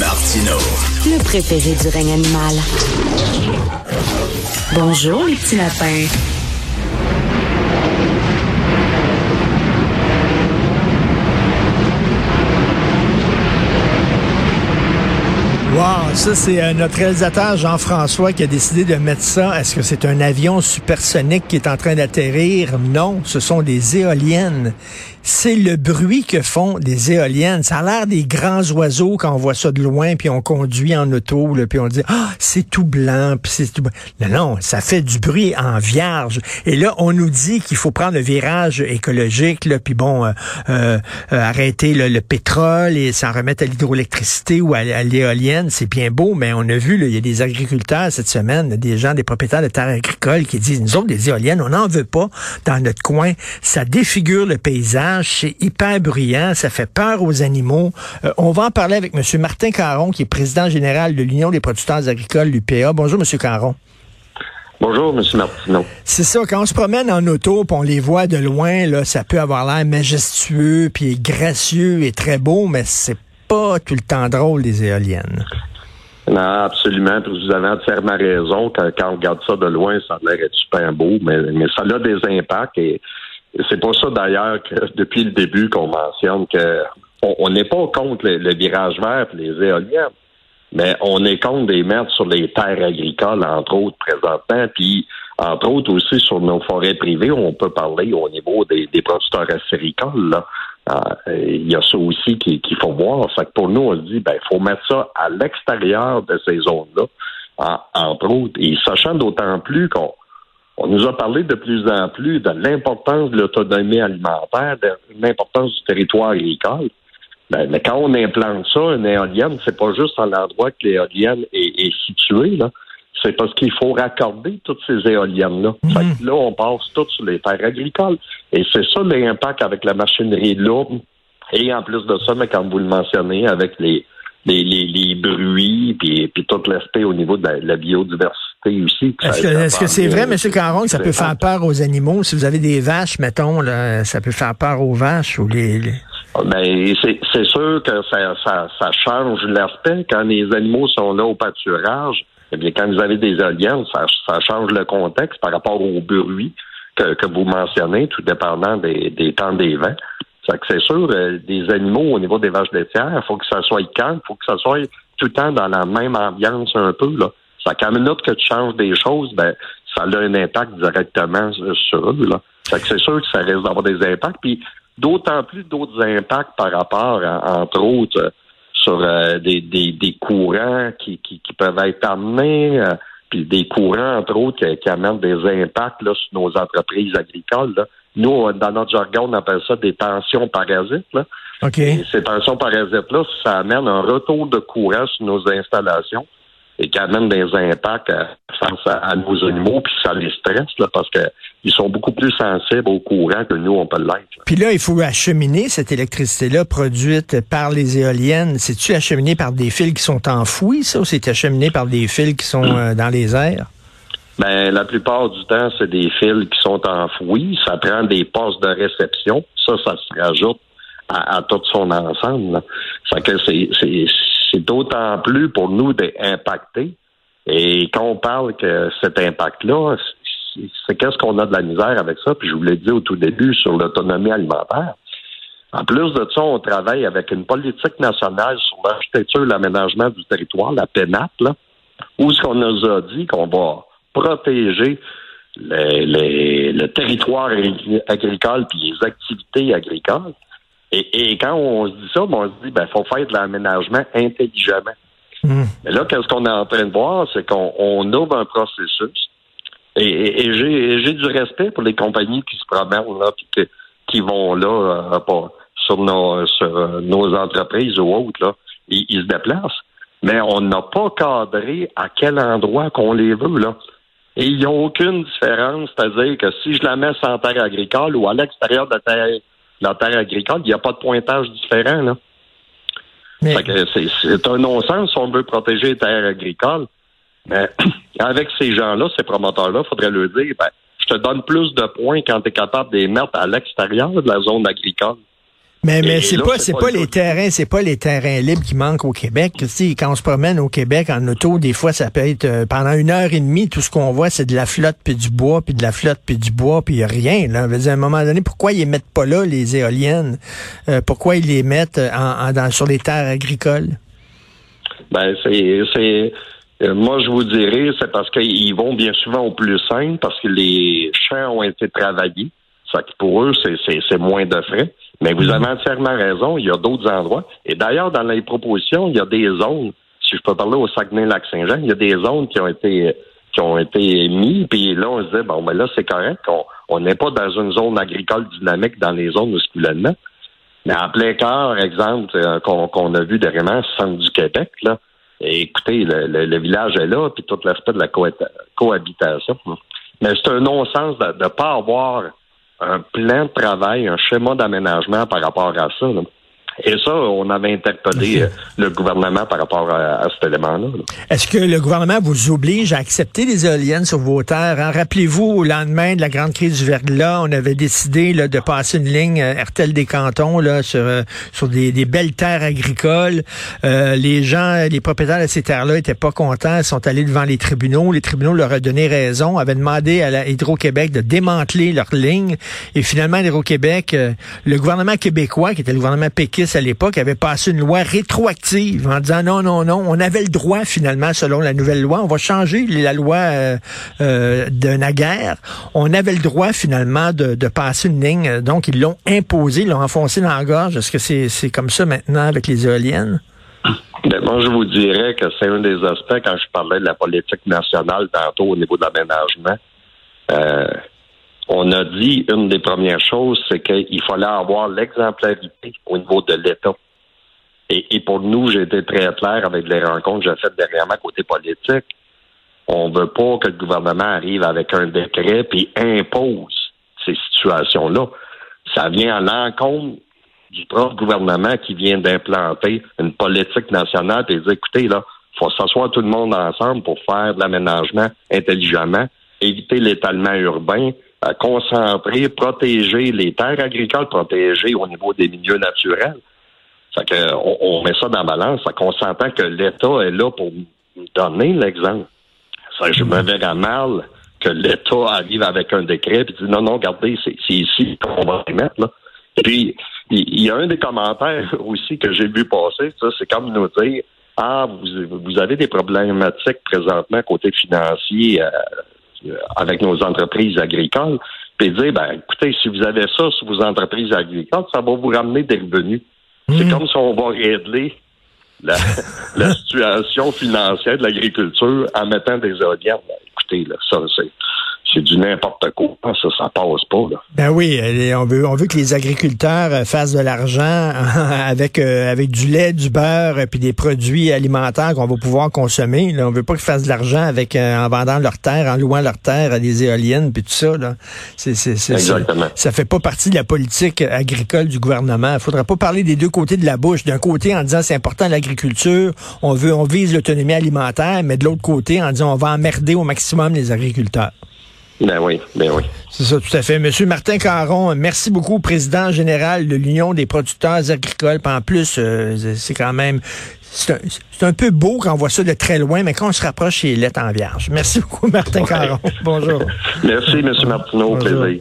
Martino. Le préféré du règne animal. Bonjour, les petits lapins. Wow, ça c'est euh, notre réalisateur Jean-François qui a décidé de mettre ça. Est-ce que c'est un avion supersonique qui est en train d'atterrir? Non, ce sont des éoliennes c'est le bruit que font des éoliennes. Ça a l'air des grands oiseaux quand on voit ça de loin, puis on conduit en auto, puis on dit ah c'est tout blanc, puis c'est tout. Non non, ça fait du bruit en vierge. Et là on nous dit qu'il faut prendre le virage écologique, là, puis bon euh, euh, euh, arrêter le pétrole et s'en remettre à l'hydroélectricité ou à, l'éolienne. C'est bien beau, mais on a vu il y a des agriculteurs cette semaine, des gens, des propriétaires de terres agricoles qui disent nous autres des éoliennes, on n'en veut pas dans notre coin. Ça défigure le paysage c'est hyper bruyant, ça fait peur aux animaux. Euh, on va en parler avec M. Martin Caron, qui est président général de l'Union des producteurs agricoles, l'UPA. Bonjour, M. Caron. Bonjour, M. Martineau. C'est ça, quand on se promène en auto, puis on les voit de loin, là, ça peut avoir l'air majestueux, puis gracieux et très beau, mais c'est pas tout le temps drôle, les éoliennes. Non, absolument. Vous avez entièrement raison. Quand, on regarde ça de loin, ça a l'air super beau, mais, mais ça a des impacts et c'est pour ça d'ailleurs que depuis le début qu'on mentionne que on n'est pas contre le, virage vert et les éoliennes, mais on est contre des mettre sur les terres agricoles, entre autres, présentement, puis entre autres aussi sur nos forêts privées, on peut parler au niveau des, producteurs acéricoles. Euh, il y a ça aussi qu'il faut voir. Fait que pour nous, on se dit, ben, faut mettre ça à l'extérieur de ces zones-là, entre autres, et sachant d'autant plus qu'on on nous a parlé de plus en plus de l'importance de l'autonomie alimentaire, de l'importance du territoire agricole. Ben, mais quand on implante ça, une éolienne, c'est pas juste à l'endroit que l'éolienne est, située, là. C'est parce qu'il faut raccorder toutes ces éoliennes-là. Mhm. là, on passe toutes sur les terres agricoles. Et c'est ça l'impact avec la machinerie lourde. Et en plus de ça, mais comme vous le mentionnez, avec les, les, les, bruits, puis, puis tout l'aspect au niveau de la biodiversité est-ce que c'est vrai, M. Caron, que ça peut faire peur aux animaux? Si vous avez des vaches, mettons, là, ça peut faire peur aux vaches ou les... Ah, ben, c'est sûr que ça, ça, ça change l'aspect. Quand les animaux sont là au pâturage, eh bien, quand vous avez des éoliennes, ça, ça change le contexte par rapport au bruit que, que vous mentionnez, tout dépendant des, des temps des vents. C'est sûr, euh, des animaux au niveau des vaches laitières, il faut que ça soit calme, il faut que ça soit tout le temps dans la même ambiance un peu. Là. Ça qu'à minute que tu changes des choses, ben, ça a un impact directement sur eux. Là. que c'est sûr que ça risque d'avoir des impacts. Puis d'autant plus d'autres impacts par rapport, entre autres, sur euh, des, des, courants qui, qui, qui, peuvent être amenés, euh, puis des courants, entre autres, qui, amènent des impacts là, sur nos entreprises agricoles. Là. Nous, dans notre jargon, on appelle ça des tensions parasites. Là. ces tensions parasites-là, ça amène un retour de courant sur nos installations et qui amène des impacts face à, nos animaux, puis ça les stresse, là, parce qu'ils sont beaucoup plus sensibles au courant que nous, on peut l'être. Puis là, il faut acheminer cette électricité-là produite par les éoliennes. C'est-tu acheminé par des fils qui sont enfouis, ça, ou c'est acheminé par des fils qui sont euh, dans les airs? Ben, la plupart du temps, c'est des fils qui sont enfouis. Ça prend des postes de réception. Ça, ça se rajoute à, tout son ensemble. Que c'est d'autant plus pour nous d'impacter. Et quand on parle que cet impact-là, c'est qu'est-ce qu'on a de la misère avec ça? Puis je vous l'ai dit au tout début sur l'autonomie alimentaire. En plus de ça, on travaille avec une politique nationale sur l'architecture et l'aménagement du territoire, la PENAP, là, où ce qu'on nous a dit qu'on va protéger le territoire agricole puis les activités agricoles. Et, quand on se dit ça, ben, on se dit ben faut faire de l'aménagement intelligemment. Hmm. Mais là, qu'est-ce qu'on est en train de voir, c'est qu'on ouvre un processus. Et, et, j'ai du respect pour les compagnies qui se promènent là, puis qui vont là euh, sur nos sur euh, nos entreprises ou autres là, ils, ils se déplacent. Mais on n'a pas cadré à quel endroit qu'on les veut là. Et il n'y a aucune différence, c'est-à-dire que si je la mets sans terre agricole ou à l'extérieur de terre la terre agricole, il n'y a pas de pointage différent. Là. C'est un non-sens si on veut protéger les terres agricoles. Mais avec ces gens-là, ces promoteurs-là, il faudrait leur dire ben, je te donne plus de points quand tu es capable de les mettre à l'extérieur de la zone agricole. Mais, mais c'est pas, c'est pas, les terrains, c'est pas les terrains libres qui manquent au Québec. Tu quand on se promène au Québec en auto, des fois, ça peut être euh, pendant une heure et demie, tout ce qu'on voit, c'est de la flotte puis du bois, puis de la flotte puis du bois, puis y a rien. Là. à un moment donné, pourquoi ils mettent pas là les éoliennes? Euh, Pourquoi ils les mettent en, dans, sur les terres agricoles? Ben c'est, c'est, euh, moi je vous dirais, c'est parce qu'ils vont bien souvent au plus simple, parce que les champs ont été travaillés. Ça pour eux, c'est, moins de frais. Mais vous avez entièrement raison, il y a d'autres endroits. Et d'ailleurs, dans les propositions, il y a des zones, si je peux parler au Saguenay-Lac-Saint-Jean, il y a des zones qui ont été qui ont été puis là, on se dit, bon, ben là, c'est correct, on n'est pas dans une zone agricole dynamique dans les zones musculièrement. Mais en plein cœur, exemple, euh, qu'on a vu dernièrement, centre du Québec, là, écoutez, le, village est là, puis tout l'aspect de la cohabitation. Mais c'est un non-sens de ne pas avoir un plan de travail, un schéma d'aménagement par rapport à ça. Et ça, on avait interpellé euh, le gouvernement par rapport à, cet élément-là. Est-ce que le gouvernement vous oblige à accepter des éoliennes sur vos terres? Hein? Rappelez-vous, au lendemain de la grande crise du verglas, on avait décidé là, de passer une ligne euh, RTL des cantons là, sur, euh, sur des, belles terres agricoles. les gens, les propriétaires de ces terres-là étaient pas contents, ils sont allés devant les tribunaux. Les tribunaux leur ont donné raison, avaient demandé à la Hydro-Québec de démanteler leur ligne. Et finalement, Hydro-Québec, le gouvernement québécois, qui était le gouvernement péquiste, à l'époque avait passé une loi rétroactive en disant non, non, non, on avait le droit finalement, selon la nouvelle loi, on va changer la loi euh, euh, de Naguère, on avait le droit finalement de, passer une ligne, donc ils l'ont imposé, ils l'ont enfoncé dans la gorge. Est-ce que c'est comme ça maintenant avec les éoliennes? Ben, moi, je vous dirais que c'est un des aspects quand je parlais de la politique nationale tantôt au niveau de l'aménagement. Euh, on a dit une des premières choses, c'est qu'il fallait avoir l'exemplarité au niveau de l'État. Et, pour nous, j'ai été très clair avec les rencontres que j'ai faites dernièrement côté politique. On veut pas que le gouvernement arrive avec un décret puis impose ces situations-là. Ça vient à l'encontre du propre gouvernement qui vient d'implanter une politique nationale et dire écoutez, là, faut s'asseoir tout le monde ensemble pour faire de l'aménagement intelligemment, éviter l'étalement urbain, concentrer, protéger les terres agricoles, protéger au niveau des milieux naturels. Ça que on, met ça dans la balance, ça qu'on que l'État est là pour donner l'exemple. Ça, je me verrais mal que l'État arrive avec un décret et dit non, non, regardez, c'est ici qu'on va les mettre. Là. Puis, il y a un des commentaires aussi que j'ai vu passer, ça, c'est comme nous dire Ah, vous, vous avez des problématiques présentement côté financier, euh, avec nos entreprises agricoles, puis dire, ben, écoutez, si vous avez ça sur vos entreprises agricoles, ça va vous ramener des revenus. C'est hmm. comme si on va régler la, situation financière de l'agriculture en mettant des éoliennes. Ben, écoutez, là, ça, c'est c'est du n'importe quoi. Ça, ça passe pas. Là. Ben oui, on veut, on veut que les agriculteurs euh, fassent de l'argent avec euh, avec du lait, du beurre, et puis des produits alimentaires qu'on va pouvoir consommer. Là. On veut pas qu'ils fassent de l'argent avec euh, en vendant leurs terres, en louant leurs terres à des éoliennes, puis tout ça. Là. C'est, c'est, Exactement. Ça, fait pas partie de la politique agricole du gouvernement. Il faudrait pas parler des deux côtés de la bouche. D'un côté, en disant c'est important l'agriculture, on veut, on vise l'autonomie alimentaire, mais de l'autre côté, en disant on va emmerder au maximum les agriculteurs. Ben oui, ben oui. C'est ça, tout à fait. Monsieur Martin Caron, merci beaucoup, président général de l'Union des producteurs agricoles. en plus, euh, c'est quand même, c'est un, peu beau quand on voit ça de très loin, mais quand on se rapproche, c'est lettres en vierge. Merci beaucoup, Martin Caron. Bonjour. Merci, Monsieur Martineau. Plaisir.